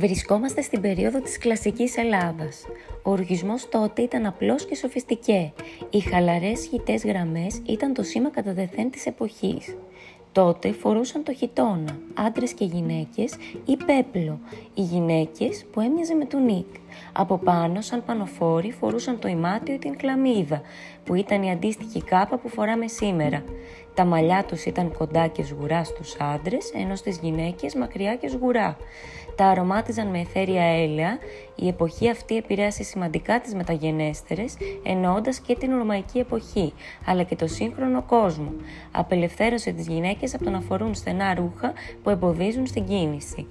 Βρισκόμαστε στην περίοδο της κλασικής Ελλάδας. Ο οργισμός τότε ήταν απλός και σοφιστικέ. Οι χαλαρές χιτές γραμμές ήταν το σήμα κατά δεθέν της εποχής. Τότε φορούσαν το χιτόνα, άντρες και γυναίκες ή πέπλο, οι γυναίκες που έμοιαζε με του Νίκ. Από πάνω, σαν πανοφόροι, φορούσαν το ημάτιο ή την κλαμίδα, που ήταν η αντίστοιχη κάπα που φοράμε σήμερα. Τα μαλλιά τους ήταν κοντά και σγουρά στους άντρες, ενώ στις γυναίκες μακριά και σγουρά. Τα αρωμάτιζαν με εθέρια έλαια, η εποχή αυτή επηρέασε σημαντικά τις μεταγενέστερες, εννοώντας και την ρωμαϊκή εποχή, αλλά και το σύγχρονο κόσμο. Απελευθέρωσε τις γυναίκες από το να φορούν στενά ρούχα που εμποδίζουν στην κίνηση.